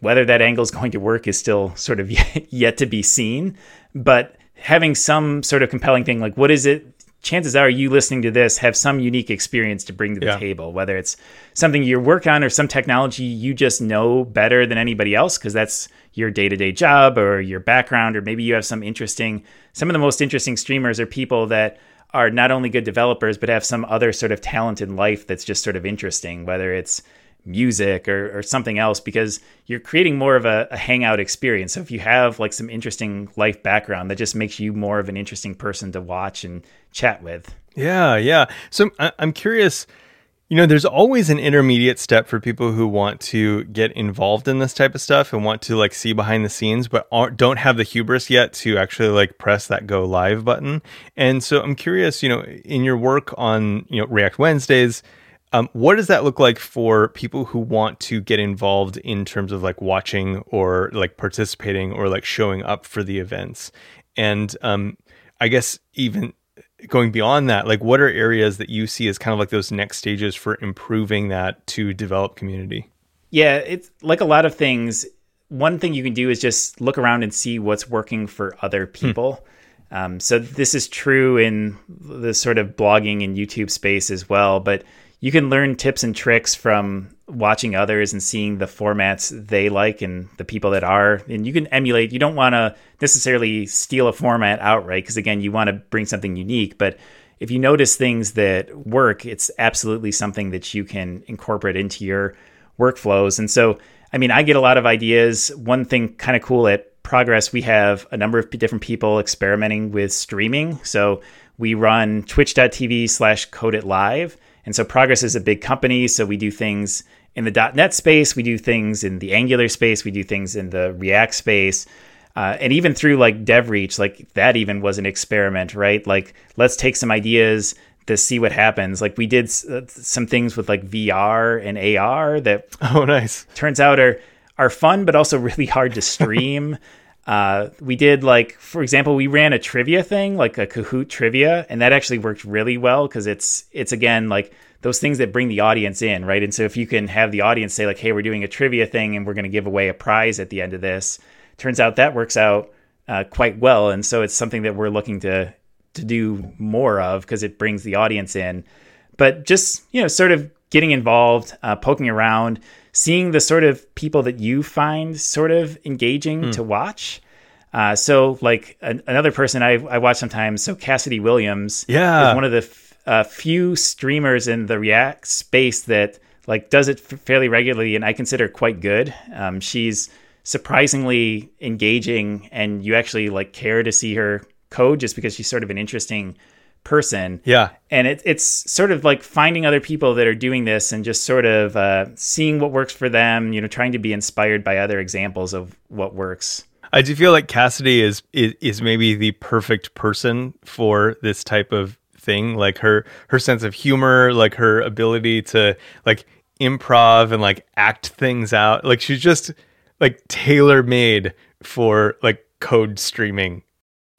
whether that angle is going to work is still sort of <laughs> yet to be seen. But having some sort of compelling thing, like what is it? Chances are you listening to this have some unique experience to bring to the yeah. table, whether it's something you work on or some technology you just know better than anybody else because that's your day to day job or your background, or maybe you have some interesting, some of the most interesting streamers are people that are not only good developers, but have some other sort of talent in life that's just sort of interesting, whether it's music or, or something else because you're creating more of a, a, hangout experience. So if you have like some interesting life background, that just makes you more of an interesting person to watch and chat with. Yeah, yeah. So I'm curious. You know, there's always an intermediate step for people who want to get involved in this type of stuff and want to like see behind the scenes, but don't have the hubris yet to actually like press that go live button. And so I'm curious, you know, in your work on, you know, React Wednesdays, um, what does that look like for people who want to get involved in terms of like watching or like participating or like showing up for the events? And um, I guess even going beyond that, like what are areas that you see as kind of like those next stages for improving that to develop community? Yeah, it's like a lot of things. One thing you can do is just look around and see what's working for other hmm. people. Hmm. Um, so this is true in the sort of blogging and YouTube space as well, but you can learn tips and tricks from watching others and seeing the formats they like and the people that are. And you can emulate you don't want to necessarily steal a format outright because again you want to bring something unique but if you notice things that work it's absolutely something that you can incorporate into your workflows. And so i mean i get a lot of ideas. One thing kind of cool at progress we have a number of different people experimenting with streaming. So we run twitch.tv slash code it live and so Progress is a big company. So we do things in the .NET space, we do things in the Angular space, we do things in the React space. Uh, and even through like DevReach, like that even was an experiment, right? Like let's take some ideas to see what happens. Like we did uh, some things with like VR and AR that <laughs> oh nice turns out are are fun, but also <laughs> really hard to stream. <laughs> Uh, we did like, for example, we ran a trivia thing, like a Kahoot trivia, and that actually worked really well because it's it's again like those things that bring the audience in, right? And so if you can have the audience say like, "Hey, we're doing a trivia thing, and we're going to give away a prize at the end of this," turns out that works out uh, quite well, and so it's something that we're looking to to do more of because it brings the audience in. But just you know, sort of getting involved, uh, poking around, seeing the sort of people that you find sort of engaging mm. to watch. Uh, so, like an, another person I, I watch sometimes, so Cassidy Williams, yeah, is one of the f- uh, few streamers in the React space that like does it f- fairly regularly, and I consider quite good. Um, she's surprisingly engaging, and you actually like care to see her code just because she's sort of an interesting person. Yeah. And it, it's sort of like finding other people that are doing this and just sort of uh, seeing what works for them, you know, trying to be inspired by other examples of what works. I do feel like Cassidy is, is, is maybe the perfect person for this type of thing. Like her her sense of humor, like her ability to like improv and like act things out. Like she's just like tailor made for like code streaming.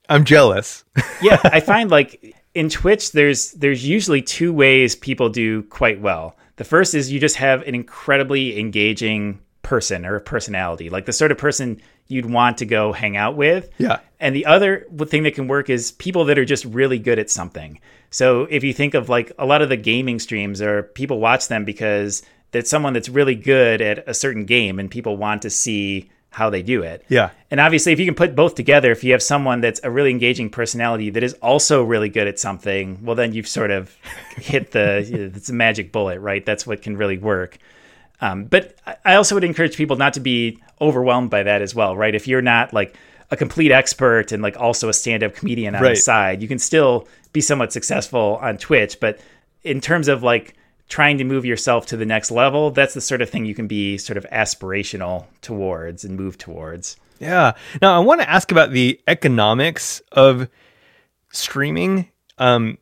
I'm jealous. yeah, <laughs> I find like in Twitch there's there's usually two ways people do quite well. The first is you just have an incredibly engaging person or a personality, like the sort of person you'd want to go hang out with. Yeah. And the other thing that can work is people that are just really good at something. So if you think of like a lot of the gaming streams or people watch them because that's someone that's really good at a certain game and people want to see how they do it. Yeah. And obviously if you can put both together, if you have someone that's a really engaging personality that is also really good at something, well then you've sort of <laughs> hit the it's a magic bullet, right? That's what can really work. Um, but I also would encourage people not to be overwhelmed by that as well, right? If you're not like a complete expert and like also a stand-up comedian on right. the side, you can still be somewhat successful on Twitch. But in terms of like trying to move yourself to the next level, that's the sort of thing you can be sort of aspirational towards and move towards. Yeah. Now I want to ask about the economics of streaming. Um,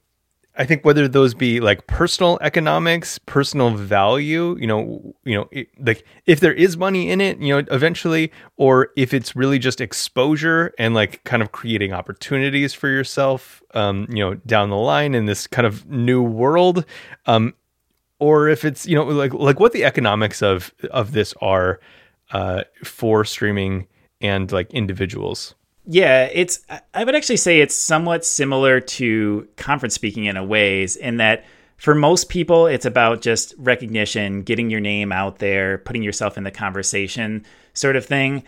I think whether those be like personal economics, personal value, you know, you know, it, like if there is money in it, you know, eventually, or if it's really just exposure and like kind of creating opportunities for yourself, um, you know, down the line in this kind of new world, um, or if it's you know like like what the economics of of this are uh, for streaming and like individuals. Yeah, it's I would actually say it's somewhat similar to conference speaking in a ways in that for most people it's about just recognition, getting your name out there, putting yourself in the conversation sort of thing.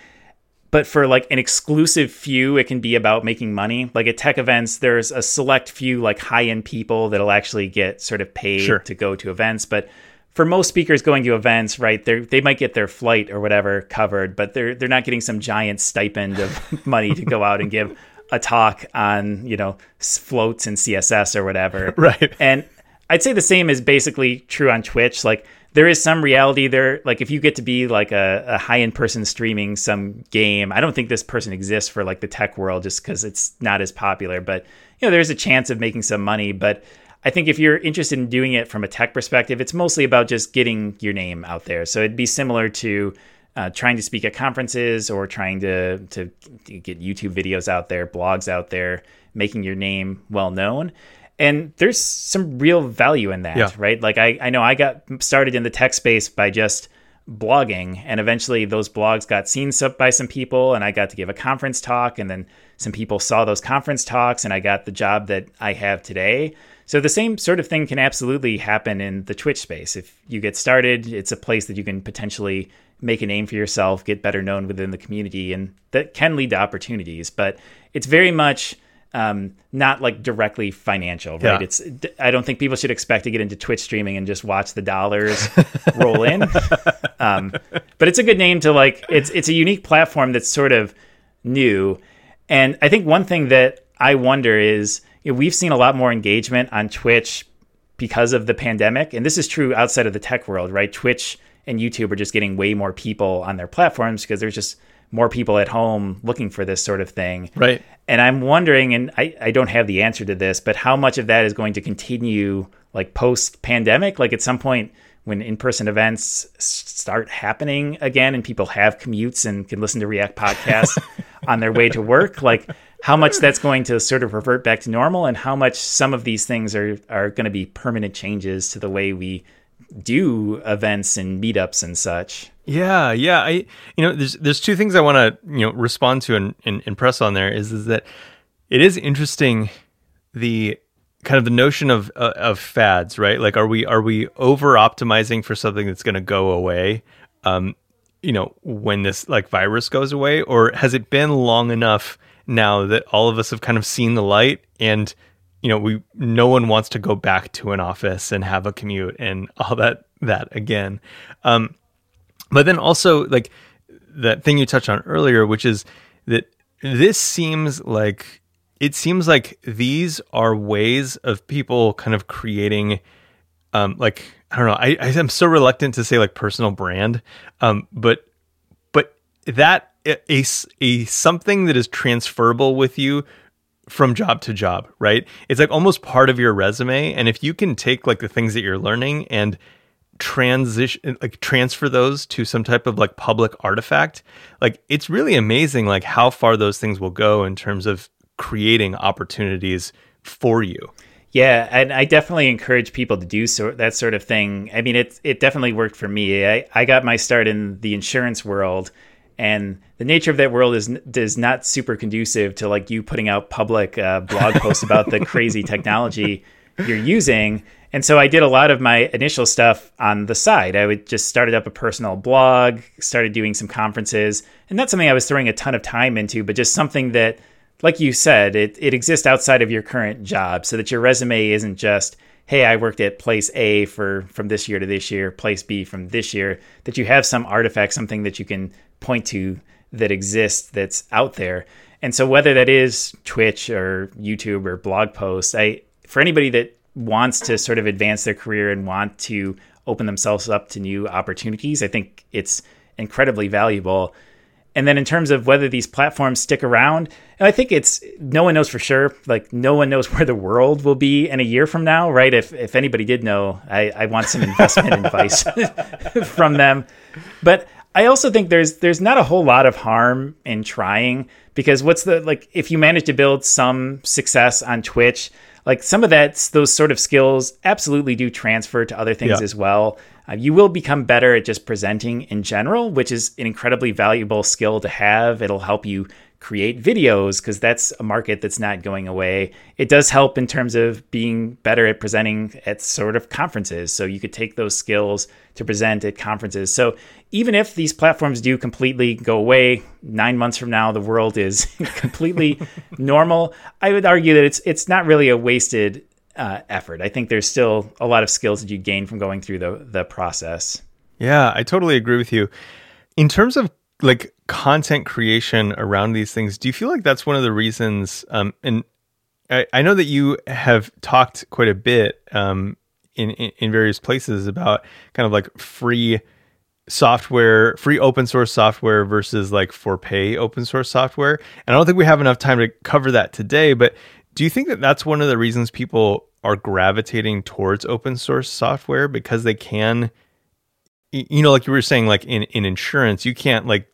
But for like an exclusive few, it can be about making money. Like at tech events, there's a select few like high end people that'll actually get sort of paid sure. to go to events. But for most speakers going to events, right, they they might get their flight or whatever covered, but they're they're not getting some giant stipend of <laughs> money to go out and give a talk on you know floats and CSS or whatever. <laughs> Right. And I'd say the same is basically true on Twitch. Like there is some reality there. Like if you get to be like a, a high end person streaming some game, I don't think this person exists for like the tech world just because it's not as popular. But you know, there's a chance of making some money. But I think if you're interested in doing it from a tech perspective, it's mostly about just getting your name out there. So it'd be similar to uh, trying to speak at conferences or trying to to get YouTube videos out there, blogs out there, making your name well known and there's some real value in that yeah. right? Like I, I know i got started in the tech space by just blogging and eventually those blogs got seen by some people and i got to give a conference talk and then some people saw those conference talks and i got the job that i have today. So the same sort of thing can absolutely happen in the twitch space. If you get started it's a place that you can potentially make a name for yourself get better known within the community and that can lead to opportunities. But it's very much um, not like directly financial, right? Yeah. It's I don't think people should expect to get into Twitch streaming and just watch the dollars <laughs> roll in. Um, but it's a good name to like. It's it's a unique platform that's sort of new, and I think one thing that I wonder is you know, we've seen a lot more engagement on Twitch because of the pandemic, and this is true outside of the tech world, right? Twitch and YouTube are just getting way more people on their platforms because there's just more people at home looking for this sort of thing. Right. And I'm wondering, and I, I don't have the answer to this, but how much of that is going to continue like post pandemic? Like at some point when in person events start happening again and people have commutes and can listen to React podcasts <laughs> on their way to work, like how much that's going to sort of revert back to normal and how much some of these things are, are going to be permanent changes to the way we do events and meetups and such. Yeah, yeah. I you know there's there's two things I want to you know respond to and, and, and press on there is is that it is interesting the kind of the notion of uh, of fads, right? Like, are we are we over optimizing for something that's going to go away? Um, you know, when this like virus goes away, or has it been long enough now that all of us have kind of seen the light and you know we no one wants to go back to an office and have a commute and all that that again. Um, but then also like that thing you touched on earlier, which is that this seems like it seems like these are ways of people kind of creating um like I don't know I I'm so reluctant to say like personal brand um but but that a, a something that is transferable with you from job to job right it's like almost part of your resume and if you can take like the things that you're learning and transition like transfer those to some type of like public artifact like it's really amazing like how far those things will go in terms of creating opportunities for you. Yeah, and I definitely encourage people to do so that sort of thing. I mean, it it definitely worked for me. I, I got my start in the insurance world, and the nature of that world is is not super conducive to like you putting out public uh, blog posts about the crazy technology you're using. And so I did a lot of my initial stuff on the side. I would just started up a personal blog, started doing some conferences, and that's something I was throwing a ton of time into, but just something that like you said, it, it exists outside of your current job so that your resume isn't just, hey, I worked at place A for from this year to this year, place B from this year, that you have some artifact, something that you can point to that exists that's out there. And so whether that is Twitch or YouTube or blog posts, I for anybody that wants to sort of advance their career and want to open themselves up to new opportunities, I think it's incredibly valuable and then in terms of whether these platforms stick around, I think it's no one knows for sure. Like no one knows <laughs> where the world will be in a year from now, right? If if anybody did know, I, I want some investment <laughs> advice <laughs> from them. But I also think there's there's not a whole lot of harm in trying because what's the like if you manage to build some success on Twitch, like some of that those sort of skills absolutely do transfer to other things yeah. as well. Uh, you will become better at just presenting in general, which is an incredibly valuable skill to have. It'll help you create videos because that's a market that's not going away. It does help in terms of being better at presenting at sort of conferences. So you could take those skills to present at conferences. So even if these platforms do completely go away, nine months from now the world is <laughs> completely <laughs> normal. I would argue that it's it's not really a wasted uh, effort. I think there's still a lot of skills that you gain from going through the the process. Yeah, I totally agree with you. In terms of like content creation around these things, do you feel like that's one of the reasons? Um, and I, I know that you have talked quite a bit um, in, in in various places about kind of like free software, free open source software versus like for pay open source software. And I don't think we have enough time to cover that today, but do you think that that's one of the reasons people are gravitating towards open source software because they can you know like you were saying like in in insurance you can't like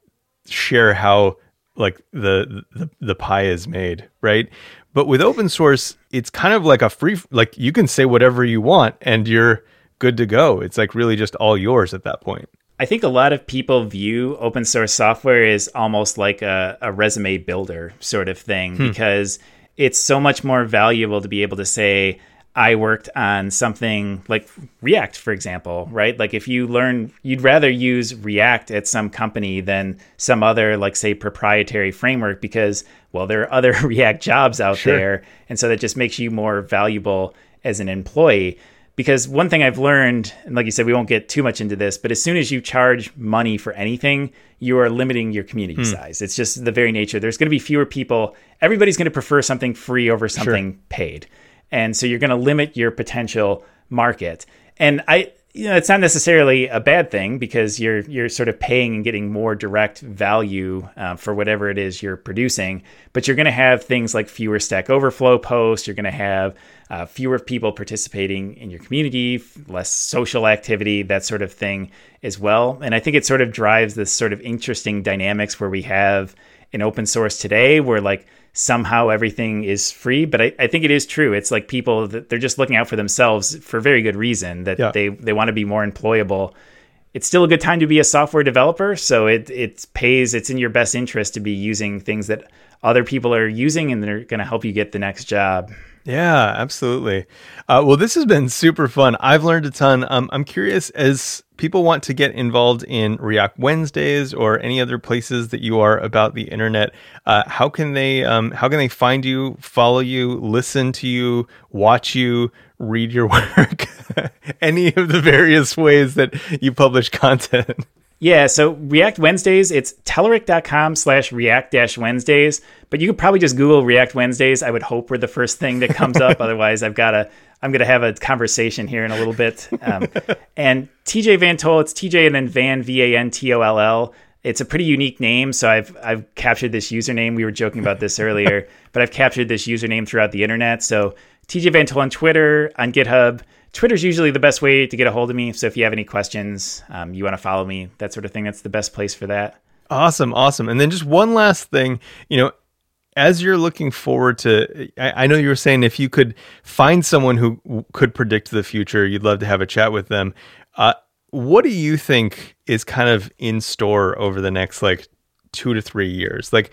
share how like the the the pie is made, right? But with open source, it's kind of like a free like you can say whatever you want and you're good to go. It's like really just all yours at that point. I think a lot of people view open source software as almost like a, a resume builder sort of thing hmm. because it's so much more valuable to be able to say, I worked on something like React, for example, right? Like if you learn, you'd rather use React at some company than some other, like, say, proprietary framework because, well, there are <laughs> other React jobs out sure. there. And so that just makes you more valuable as an employee because one thing I've learned, and like you said, we won't get too much into this, but as soon as you charge money for anything, you are limiting your community hmm. size. It's just the very nature. There's going to be fewer people. Everybody's going to prefer something free over something sure. paid. And so you're going to limit your potential market. And I, you know, it's not necessarily a bad thing because you're you're sort of paying and getting more direct value uh, for whatever it is you're producing. But you're going to have things like fewer Stack Overflow posts. You're going to have uh, fewer people participating in your community, less social activity, that sort of thing as well. And I think it sort of drives this sort of interesting dynamics where we have in open source today, where like somehow everything is free. But I, I think it is true. It's like people that they're just looking out for themselves for very good reason that Yeah. they, they want to be more employable. It's still a good time to be a software developer. So it, it pays, it's in your best interest to be using things that other people are using and they're going to help you get the next job. Yeah, absolutely. Uh, well, this has been super fun. I've learned a ton. Um, I'm curious as people want to get involved in React Wednesdays or any other places that you are about the internet. Uh, how can they um, how can they find you, follow you, listen to you, watch you, read your <laughs> work? any of the various ways that you publish <laughs> content. Yeah, so React Wednesdays, it's Telerik.com slash React dash Wednesdays, but you could probably just Google React Wednesdays. I would hope we're the first thing that comes up. <laughs> Otherwise, I've got to, I'm going to have a conversation here in a little bit. Um, and TJ VanToll, it's TJ and then Van, V A N T O L L. It's a pretty unique name, so I've I've captured this username. We were joking about this earlier, <laughs> but I've captured this username throughout the internet. So TJ VanToll on Twitter, on GitHub. Twitter's usually the best way to get a hold of me. So if you have any questions, um, you want to follow me, that sort of thing, that's the best place for that. Awesome, awesome. And then just one last thing, you know, as you're looking forward to, I, I know you were saying if you could find someone who could predict the future, you'd love to have a chat with them. Uh, what do you think is kind of in store over the next like two to three years? Like,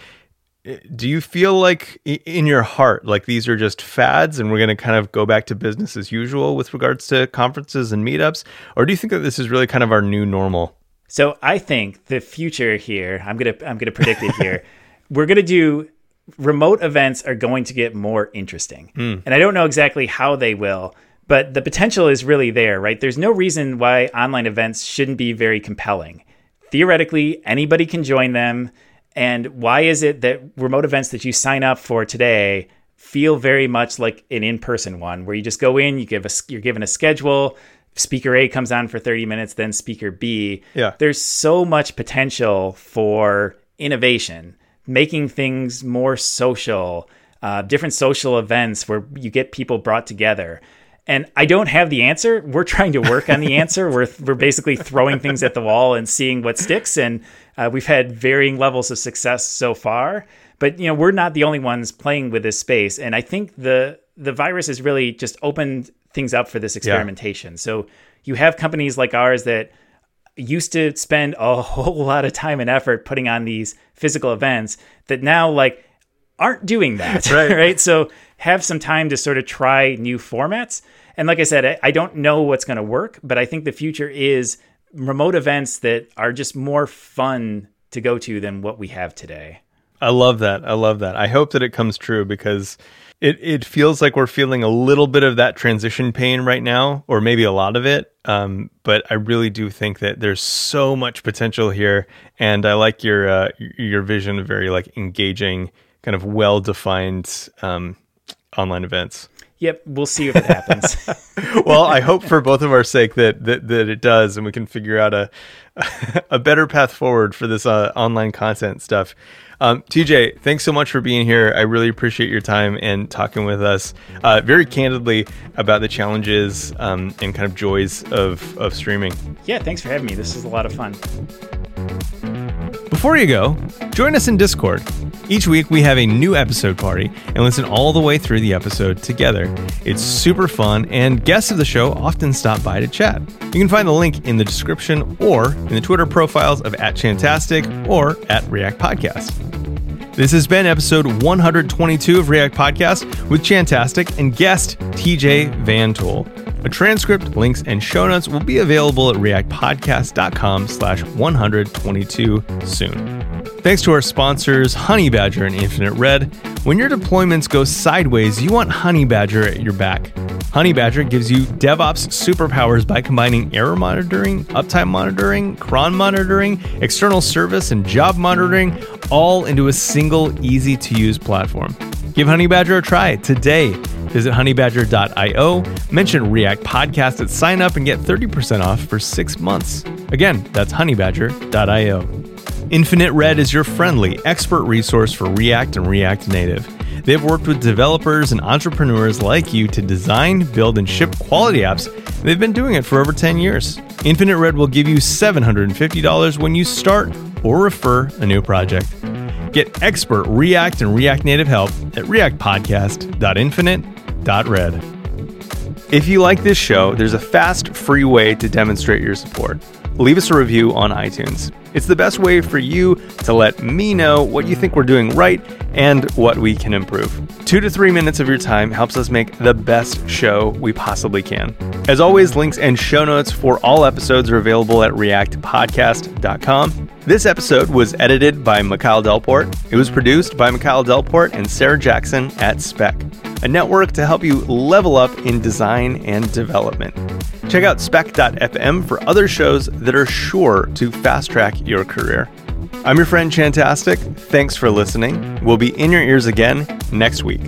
do you feel like in your heart, like these are just fads and we're going to kind of go back to business as usual with regards to conferences and meetups? Or do you think that this is really kind of our new normal? So I think the future here, I'm gonna I'm gonna predict it here. <laughs> We're gonna do remote events are going to get more interesting. Hmm. And I don't know exactly how they will, but the potential is really there, right? There's no reason why online events shouldn't be very compelling. Theoretically, anybody can join them. And why is it that remote events that you sign up for today feel very much like an in-person one where you just go in, you give a you're given a schedule, speaker A comes on for 30 minutes, then speaker B. Yeah. There's so much potential for innovation, making things more social, uh, different social events where you get people brought together. And I don't have the answer. We're trying to work on the answer. We're, we're basically throwing things at the wall and seeing what sticks. And uh, we've had varying levels of success so far. But you know, we're not the only ones playing with this space. And I think the the virus has really just opened things up for this experimentation. So you have companies like ours that used to spend a <laughs> whole lot of time and effort putting on these physical events that now like aren't doing that <laughs> Right. <laughs> right so have some time to sort of try new formats and like i said i, don't know what's going to work but i think the future is remote events that are just more fun to go to than what we have today I love that. I love that. I hope that it comes true because it, it feels like we're feeling a little bit of that transition pain right now, or maybe a lot of it. Um, but I really do think that there's so much potential here, and I like your uh, your vision of very like engaging, kind of well defined um, online events. yep we'll see if it happens <laughs> <laughs> well, I hope for both of our sake that, that that it does, and we can figure out a <laughs> a better path forward for this uh, online content stuff. Um, TJ, thanks so much for being here. I really appreciate your time and talking with us uh, very candidly about the challenges um, and kind of joys of of streaming. yeah thanks for having me this is a lot of fun Before you go, join us in Discord. Each week we have a new episode party and listen all the way through the episode together. It's super fun, and guests of the show often stop by to chat. You can find the link in the description or in the Twitter profiles of at Chantastic or at React Podcast. This has been episode 122 of React Podcast with Chantastic and guest TJ VanToll. A transcript, links, and show notes will be available at reactpodcast.com slash 122 soon. Thanks to our sponsors, Honeybadger and Infinite Red. When your deployments go sideways, you want Honeybadger at your back. Honeybadger gives you DevOps superpowers by combining error monitoring, uptime monitoring, cron monitoring, external service, and job monitoring all into a single, easy to use platform. Give Honeybadger a try today. Visit honeybadger.io, mention React Podcast at sign up, and get 30% off for six months. Again, that's honeybadger.io. Infinite Red is your friendly, expert resource for React and React Native. They've worked with developers and entrepreneurs like you to design, build, and ship quality apps. They've been doing it for over 10 years. Infinite Red will give you $750 when you start or refer a new project. Get expert React and React Native help at reactpodcast.infinite.red. If you like this show, there's a fast, free way to demonstrate your support. Leave us a review on iTunes. It's the best way for you to let me know what you think we're doing right and what we can improve. Two to three minutes of your time helps us make the best show we possibly can. As always, links and show notes for all episodes are available at reactpodcast.com. This episode was edited by Mikhail Delport. It was produced by Mikhail Delport and Sarah Jackson at Spec, a network to help you level up in design and development. Check out spec.fm for other shows that are sure to fast track your career. I'm your friend Chantastic. Thanks for listening. We'll be in your ears again next week.